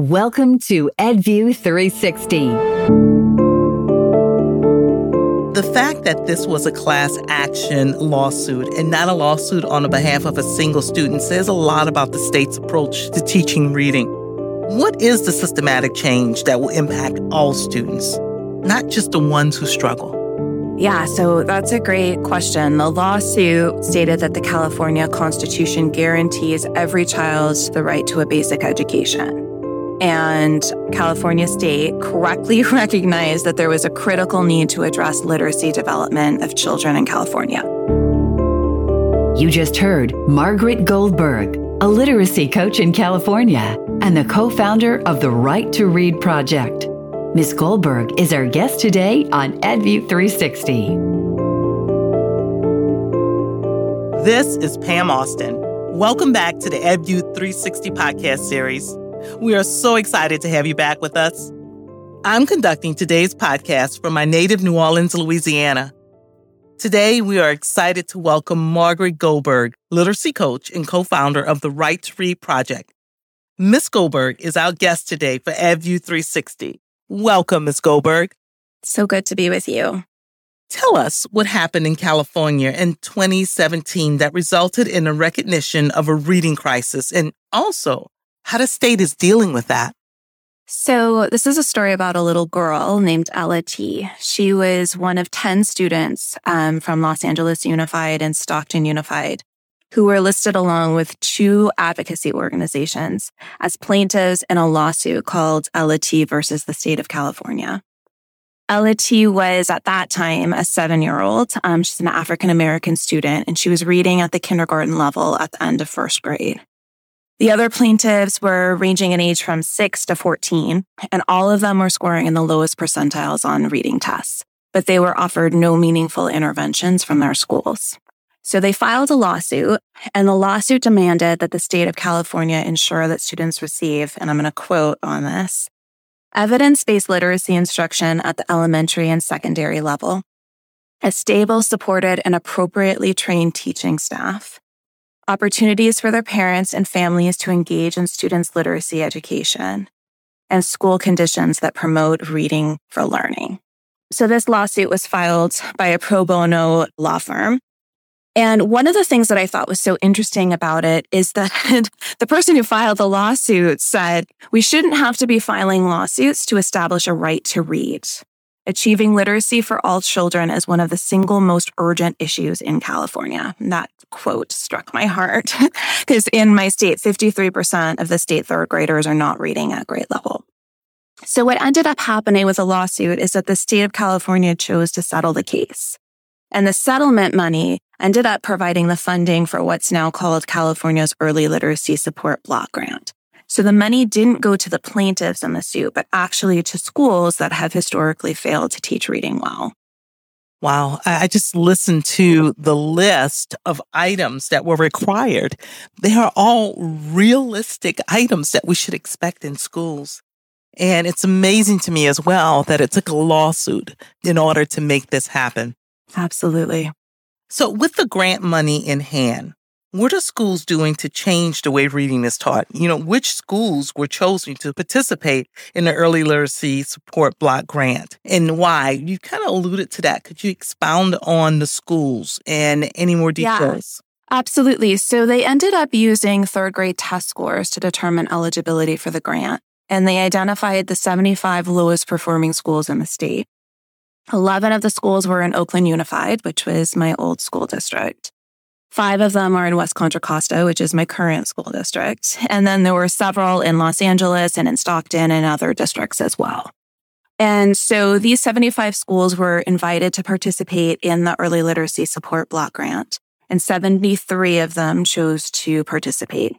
Welcome to EdView 360. The fact that this was a class action lawsuit and not a lawsuit on the behalf of a single student says a lot about the state's approach to teaching reading. What is the systematic change that will impact all students, not just the ones who struggle? Yeah, so that's a great question. The lawsuit stated that the California Constitution guarantees every child the right to a basic education. And California State correctly recognized that there was a critical need to address literacy development of children in California. You just heard Margaret Goldberg, a literacy coach in California and the co founder of the Right to Read Project. Ms. Goldberg is our guest today on EdView 360. This is Pam Austin. Welcome back to the EdView 360 podcast series. We are so excited to have you back with us. I'm conducting today's podcast from my native New Orleans, Louisiana. Today, we are excited to welcome Margaret Goldberg, literacy coach and co founder of the Right to Read Project. Ms. Goldberg is our guest today for EdView 360. Welcome, Ms. Goldberg. So good to be with you. Tell us what happened in California in 2017 that resulted in a recognition of a reading crisis and also how the state is dealing with that. So, this is a story about a little girl named Ella T. She was one of 10 students um, from Los Angeles Unified and Stockton Unified who were listed along with two advocacy organizations as plaintiffs in a lawsuit called Ella T versus the state of California. Ella T was at that time a seven year old. Um, she's an African American student and she was reading at the kindergarten level at the end of first grade. The other plaintiffs were ranging in age from 6 to 14, and all of them were scoring in the lowest percentiles on reading tests, but they were offered no meaningful interventions from their schools. So they filed a lawsuit, and the lawsuit demanded that the state of California ensure that students receive, and I'm going to quote on this, evidence based literacy instruction at the elementary and secondary level, a stable, supported, and appropriately trained teaching staff, opportunities for their parents and families to engage in students' literacy education, and school conditions that promote reading for learning. So this lawsuit was filed by a pro bono law firm. And one of the things that I thought was so interesting about it is that the person who filed the lawsuit said, we shouldn't have to be filing lawsuits to establish a right to read. Achieving literacy for all children is one of the single most urgent issues in California. And that quote struck my heart because in my state, 53% of the state third graders are not reading at grade level. So what ended up happening with the lawsuit is that the state of California chose to settle the case. And the settlement money ended up providing the funding for what's now called California's Early Literacy Support Block Grant. So the money didn't go to the plaintiffs in the suit, but actually to schools that have historically failed to teach reading well. Wow. I just listened to the list of items that were required. They are all realistic items that we should expect in schools. And it's amazing to me as well that it took a lawsuit in order to make this happen. Absolutely. So, with the grant money in hand, what are schools doing to change the way reading is taught? You know, which schools were chosen to participate in the Early Literacy Support Block Grant and why? You kind of alluded to that. Could you expound on the schools and any more details? Yeah. Absolutely. So they ended up using third grade test scores to determine eligibility for the grant, and they identified the 75 lowest performing schools in the state. 11 of the schools were in Oakland Unified, which was my old school district. Five of them are in West Contra Costa, which is my current school district. And then there were several in Los Angeles and in Stockton and other districts as well. And so these 75 schools were invited to participate in the Early Literacy Support Block Grant, and 73 of them chose to participate.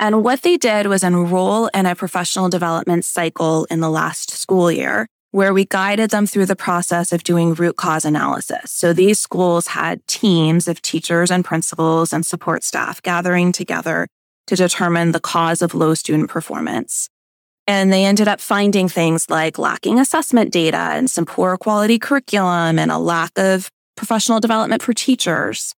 And what they did was enroll in a professional development cycle in the last school year where we guided them through the process of doing root cause analysis. So these schools had teams of teachers and principals and support staff gathering together to determine the cause of low student performance. And they ended up finding things like lacking assessment data and some poor quality curriculum and a lack of professional development for teachers.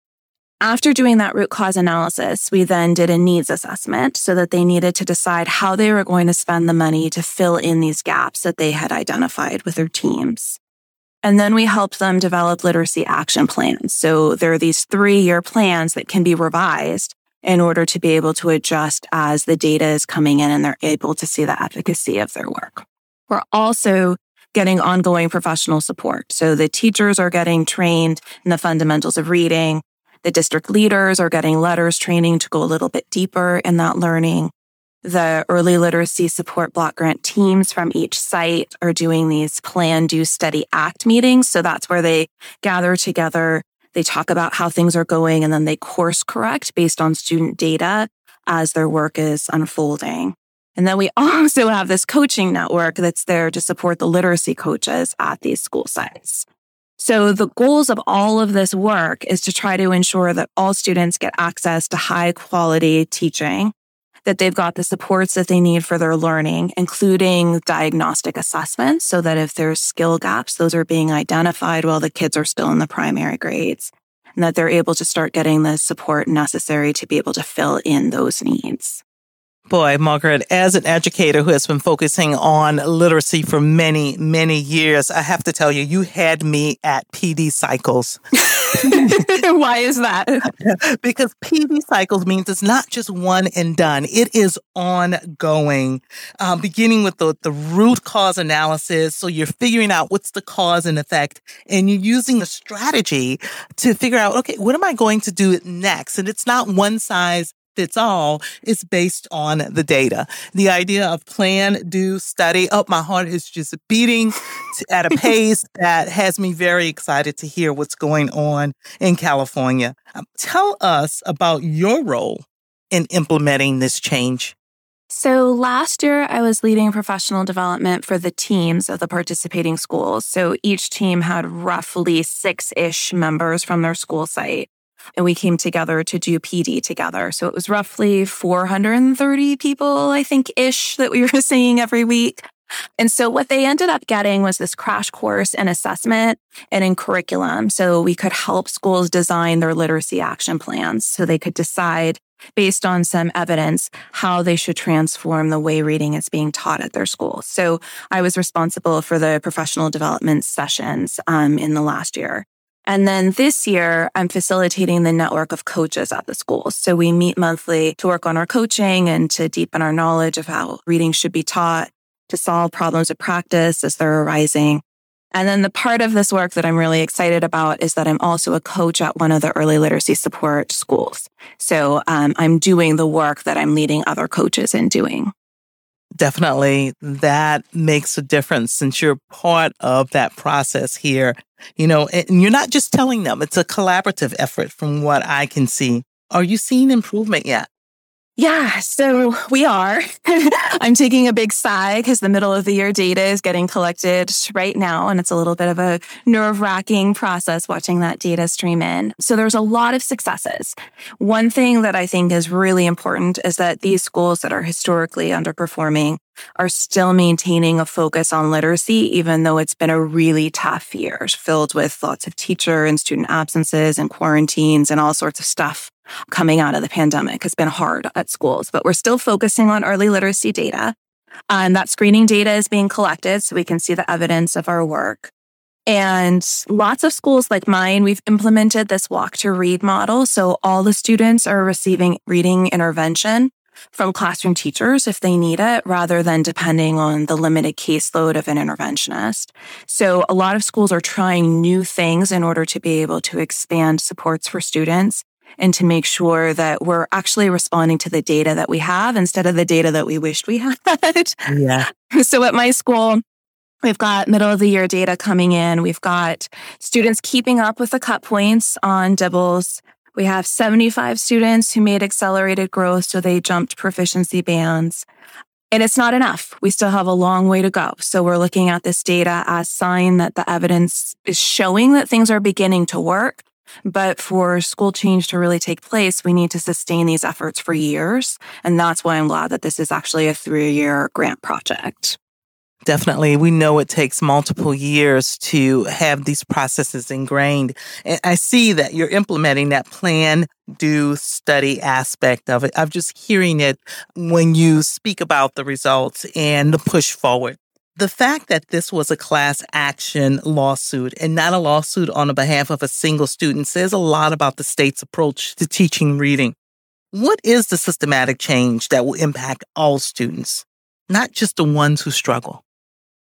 After doing that root cause analysis, we then did a needs assessment so that they needed to decide how they were going to spend the money to fill in these gaps that they had identified with their teams. And then we helped them develop literacy action plans. So there are these three year plans that can be revised in order to be able to adjust as the data is coming in and they're able to see the efficacy of their work. We're also getting ongoing professional support. So the teachers are getting trained in the fundamentals of reading. The district leaders are getting LETRS training to go a little bit deeper in that learning. The early literacy support block grant teams from each site are doing these plan, do, study, act meetings. So that's where they gather together. They talk about how things are going and then they course correct based on student data as their work is unfolding. And then we also have this coaching network that's there to support the literacy coaches at these school sites. So the goals of all of this work is to try to ensure that all students get access to high quality teaching, that they've got the supports that they need for their learning, including diagnostic assessments, so that if there's skill gaps, those are being identified while the kids are still in the primary grades, and that they're able to start getting the support necessary to be able to fill in those needs. Boy, Margaret, as an educator who has been focusing on literacy for many, many years, I have to tell you, you had me at PD cycles. Why is that? because PD cycles means it's not just one and done. It is ongoing, um, beginning with the, the root cause analysis. So you're figuring out what's the cause and effect, and you're using the strategy to figure out, okay, what am I going to do next? And it's not one size fits all is based on the data. The idea of plan, do, study. Oh, my heart is just beating at a pace that has me very excited to hear what's going on in California. Um, tell us about your role in implementing this change. So last year, I was leading professional development for the teams of the participating schools. So each team had roughly six ish members from their school site and we came together to do PD together. So it was roughly 430 people, I think, ish that we were seeing every week. And so what they ended up getting was this crash course in assessment and in curriculum. So we could help schools design their literacy action plans so they could decide based on some evidence how they should transform the way reading is being taught at their school. So I was responsible for the professional development sessions um, in the last year. And then this year, I'm facilitating the network of coaches at the school. So we meet monthly to work on our coaching and to deepen our knowledge of how reading should be taught, to solve problems of practice as they're arising. And then the part of this work that I'm really excited about is that I'm also a coach at one of the early literacy support schools. So um, I'm doing the work that I'm leading other coaches in doing definitely that makes a difference since you're part of that process here. You know, and you're not just telling them, it's a collaborative effort from what I can see. Are you seeing improvement yet? Yeah, so we are. I'm taking a big sigh because the middle of the year data is getting collected right now. And it's a little bit of a nerve wracking process watching that data stream in. So there's a lot of successes. One thing that I think is really important is that these schools that are historically underperforming are still maintaining a focus on literacy, even though it's been a really tough year filled with lots of teacher and student absences and quarantines and all sorts of stuff coming out of the pandemic has been hard at schools, but we're still focusing on early literacy data. And that screening data is being collected so we can see the evidence of our work. And lots of schools like mine, we've implemented this walk to read model. So all the students are receiving reading intervention from classroom teachers if they need it, rather than depending on the limited caseload of an interventionist. So a lot of schools are trying new things in order to be able to expand supports for students and to make sure that we're actually responding to the data that we have instead of the data that we wished we had. yeah. So at my school, We've got middle of the year data coming in. We've got students keeping up with the cut points on DIBELS. We have 75 students who made accelerated growth, so they jumped proficiency bands. And it's not enough. We still have a long way to go. So we're looking at this data as sign that the evidence is showing that things are beginning to work. But for school change to really take place, we need to sustain these efforts for years. And that's why I'm glad that this is actually a three year grant project. Definitely. We know it takes multiple years to have these processes ingrained. And I see that you're implementing that plan, do, study aspect of it. I'm just hearing it when you speak about the results and the push forward. The fact that this was a class action lawsuit and not a lawsuit on behalf of a single student says a lot about the state's approach to teaching reading. What is the systematic change that will impact all students, not just the ones who struggle?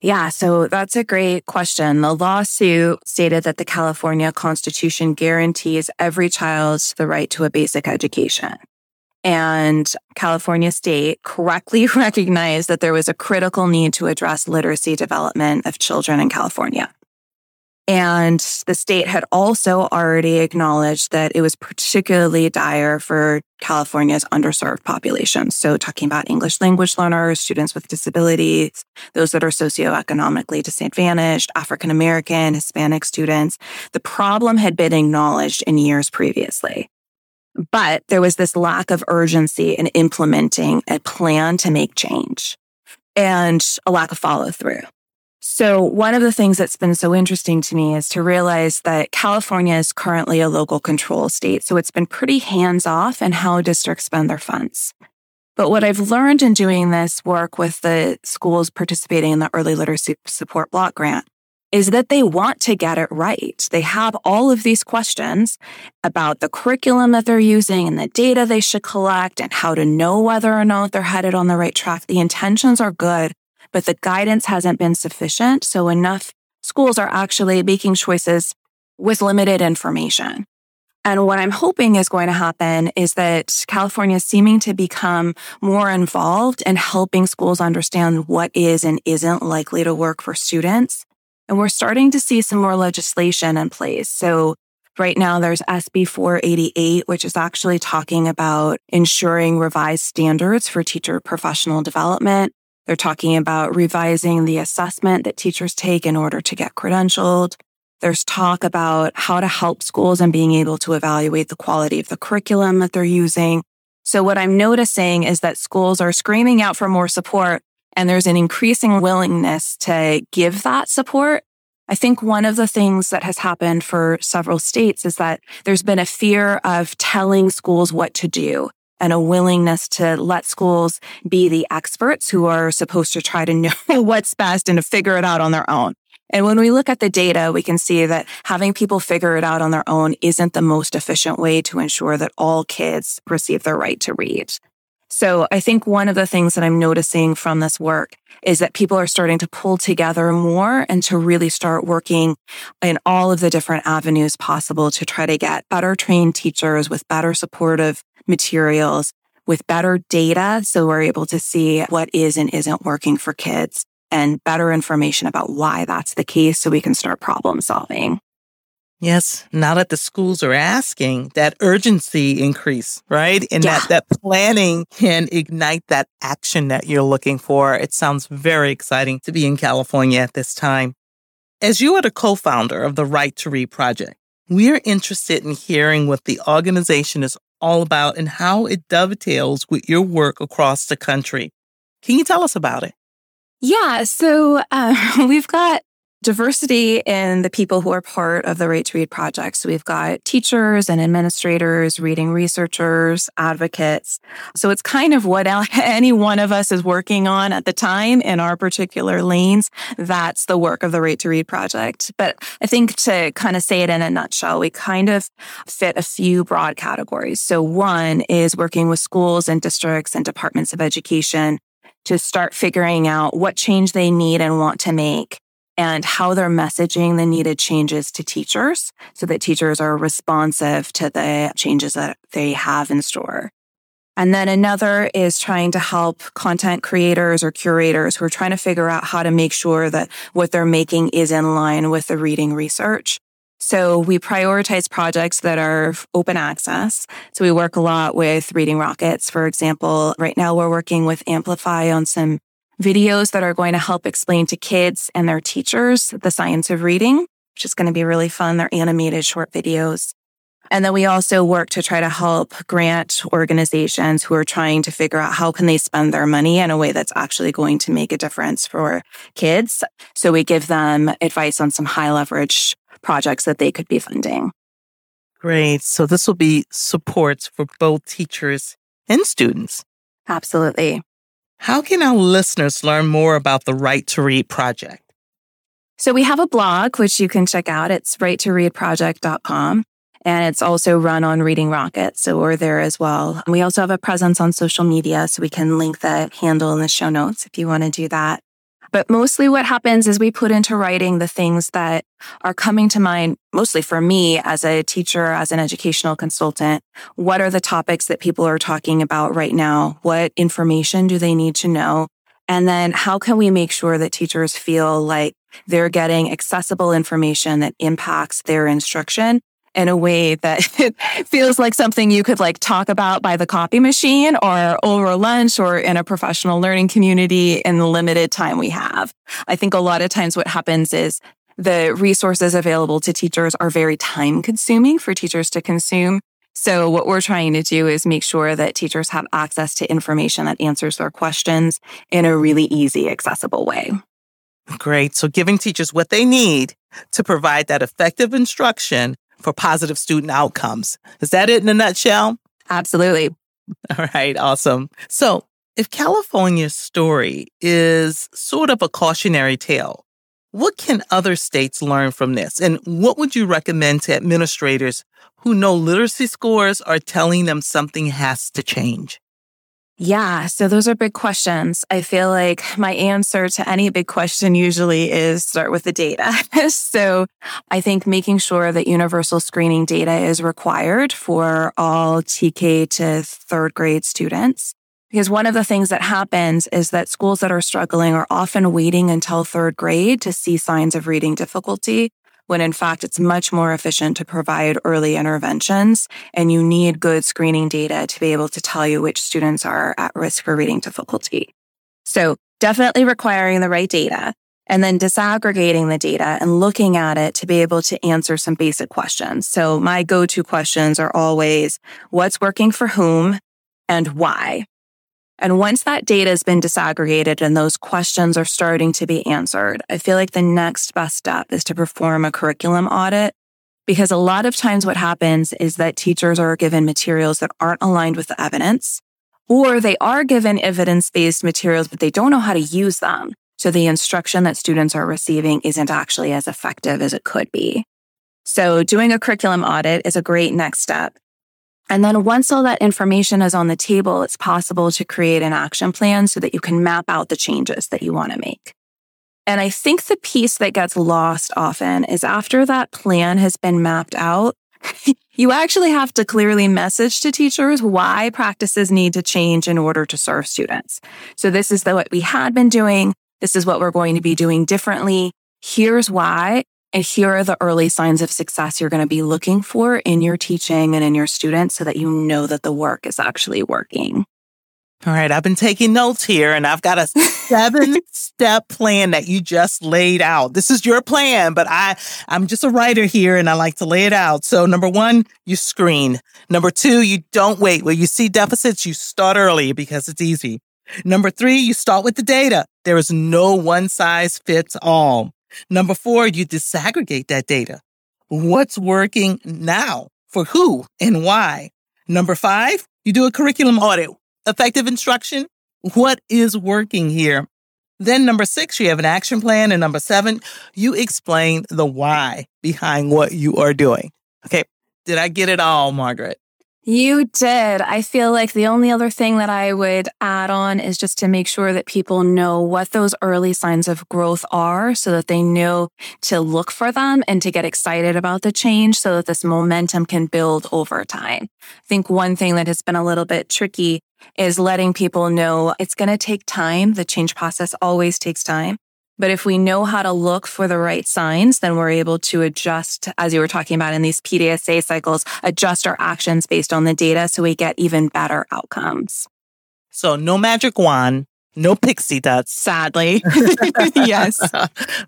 Yeah, so that's a great question. The lawsuit stated that the California Constitution guarantees every child the right to a basic education. And California State correctly recognized that there was a critical need to address literacy development of children in California. And the state had also already acknowledged that it was particularly dire for California's underserved population. So talking about English language learners, students with disabilities, those that are socioeconomically disadvantaged, African American, Hispanic students. The problem had been acknowledged in years previously. But there was this lack of urgency in implementing a plan to make change and a lack of follow through. So one of the things that's been so interesting to me is to realize that California is currently a local control state. So it's been pretty hands off in how districts spend their funds. But what I've learned in doing this work with the schools participating in the early literacy support block grant is that they want to get it right. They have all of these questions about the curriculum that they're using and the data they should collect and how to know whether or not they're headed on the right track. The intentions are good, but the guidance hasn't been sufficient. So enough schools are actually making choices with limited information. And what I'm hoping is going to happen is that California is seeming to become more involved in helping schools understand what is and isn't likely to work for students and we're starting to see some more legislation in place. So right now there's SB 488, which is actually talking about ensuring revised standards for teacher professional development. They're talking about revising the assessment that teachers take in order to get credentialed. There's talk about how to help schools and being able to evaluate the quality of the curriculum that they're using. So what I'm noticing is that schools are screaming out for more support, and there's an increasing willingness to give that support. I think one of the things that has happened for several states is that there's been a fear of telling schools what to do and a willingness to let schools be the experts who are supposed to try to know what's best and to figure it out on their own. And when we look at the data, we can see that having people figure it out on their own isn't the most efficient way to ensure that all kids receive their right to read. So I think one of the things that I'm noticing from this work is that people are starting to pull together more and to really start working in all of the different avenues possible to try to get better trained teachers with better supportive materials, with better data. So we're able to see what is and isn't working for kids and better information about why that's the case so we can start problem solving. Yes, now that the schools are asking, that urgency increase, right? And yeah. that, that planning can ignite that action that you're looking for. It sounds very exciting to be in California at this time. As you are the co-founder of the Right to Read Project, we are interested in hearing what the organization is all about and how it dovetails with your work across the country. Can you tell us about it? Yeah, so uh, we've got diversity in the people who are part of the Right to Read project. So we've got teachers and administrators, reading researchers, advocates. So it's kind of what any one of us is working on at the time in our particular lanes. That's the work of the Right to Read project. But I think to kind of say it in a nutshell, we kind of fit a few broad categories. So one is working with schools and districts and departments of education to start figuring out what change they need and want to make and how they're messaging the needed changes to teachers so that teachers are responsive to the changes that they have in store. And then another is trying to help content creators or curators who are trying to figure out how to make sure that what they're making is in line with the reading research. So we prioritize projects that are open access. So we work a lot with Reading Rockets, for example. Right now we're working with Amplify on some videos that are going to help explain to kids and their teachers the science of reading, which is going to be really fun. They're animated short videos. And then we also work to try to help grant organizations who are trying to figure out how can they spend their money in a way that's actually going to make a difference for kids. So we give them advice on some high leverage projects that they could be funding. Great. So this will be supports for both teachers and students. Absolutely. How can our listeners learn more about the Right to Read project? So we have a blog, which you can check out. It's righttoreadproject.com. And it's also run on Reading Rocket. So we're there as well. We also have a presence on social media. So we can link the handle in the show notes if you want to do that. But mostly what happens is we put into writing the things that are coming to mind, mostly for me as a teacher, as an educational consultant. What are the topics that people are talking about right now? What information do they need to know? And then how can we make sure that teachers feel like they're getting accessible information that impacts their instruction in a way that it feels like something you could like talk about by the copy machine or over lunch or in a professional learning community in the limited time we have. I think a lot of times what happens is the resources available to teachers are very time consuming for teachers to consume. So what we're trying to do is make sure that teachers have access to information that answers their questions in a really easy, accessible way. Great. So giving teachers what they need to provide that effective instruction for positive student outcomes. Is that it in a nutshell? Absolutely. All right, awesome. So, if California's story is sort of a cautionary tale, what can other states learn from this? And what would you recommend to administrators who know literacy scores are telling them something has to change? Yeah. So those are big questions. I feel like my answer to any big question usually is start with the data. so I think making sure that universal screening data is required for all TK to third grade students. Because one of the things that happens is that schools that are struggling are often waiting until third grade to see signs of reading difficulty when in fact it's much more efficient to provide early interventions and you need good screening data to be able to tell you which students are at risk for reading difficulty. So definitely requiring the right data and then disaggregating the data and looking at it to be able to answer some basic questions. So my go-to questions are always what's working for whom and why? And once that data has been disaggregated and those questions are starting to be answered, I feel like the next best step is to perform a curriculum audit. Because a lot of times what happens is that teachers are given materials that aren't aligned with the evidence, or they are given evidence-based materials, but they don't know how to use them. So the instruction that students are receiving isn't actually as effective as it could be. So doing a curriculum audit is a great next step. And then once all that information is on the table, it's possible to create an action plan so that you can map out the changes that you want to make. And I think the piece that gets lost often is after that plan has been mapped out, you actually have to clearly message to teachers why practices need to change in order to serve students. So this is the, what we had been doing. This is what we're going to be doing differently. Here's why. And here are the early signs of success you're going to be looking for in your teaching and in your students so that you know that the work is actually working. All right. I've been taking notes here and I've got a seven step plan that you just laid out. This is your plan, but I, I'm just a writer here and I like to lay it out. So number one, you screen. Number two, you don't wait. Where you see deficits, you start early because it's easy. Number three, you start with the data. There is no one size fits all. Number four, you disaggregate that data. What's working now for who and why? Number five, you do a curriculum audit. Effective instruction. What is working here? Then number six, you have an action plan. And number seven, you explain the why behind what you are doing. Okay. Did I get it all, Margaret? You did. I feel like the only other thing that I would add on is just to make sure that people know what those early signs of growth are so that they know to look for them and to get excited about the change so that this momentum can build over time. I think one thing that has been a little bit tricky is letting people know it's going to take time. The change process always takes time. But if we know how to look for the right signs, then we're able to adjust, as you were talking about in these PDSA cycles, adjust our actions based on the data so we get even better outcomes. So no magic wand, no pixie dust. Sadly. yes.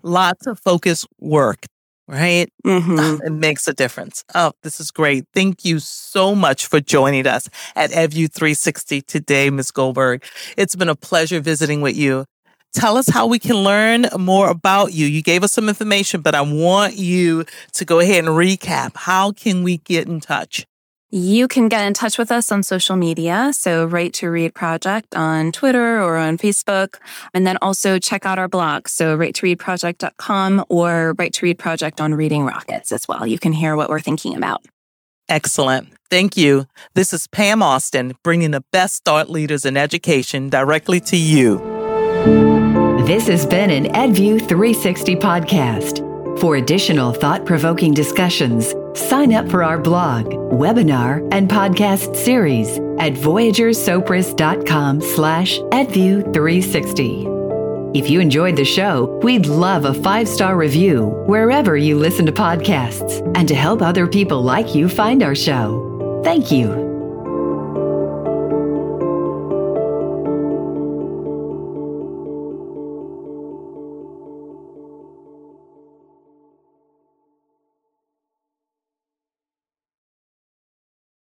Lots of focus work, right? Mm-hmm. It makes a difference. Oh, this is great. Thank you so much for joining us at EdView 360 today, Ms. Goldberg. It's been a pleasure visiting with you. Tell us how we can learn more about you. You gave us some information, but I want you to go ahead and recap. How can we get in touch? You can get in touch with us on social media. So, Right to Read Project on Twitter or on Facebook. And then also check out our blog. So, righttoreadproject.com or Right to Read Project on Reading Rockets as well. You can hear what we're thinking about. Excellent. Thank you. This is Pam Austin, bringing the best thought leaders in education directly to you. This has been an EdView 360 podcast. For additional thought provoking discussions, sign up for our blog, webinar, and podcast series at voyagersopris.com slash edview360. If you enjoyed the show, we'd love a five star review wherever you listen to podcasts and to help other people like you find our show. Thank you.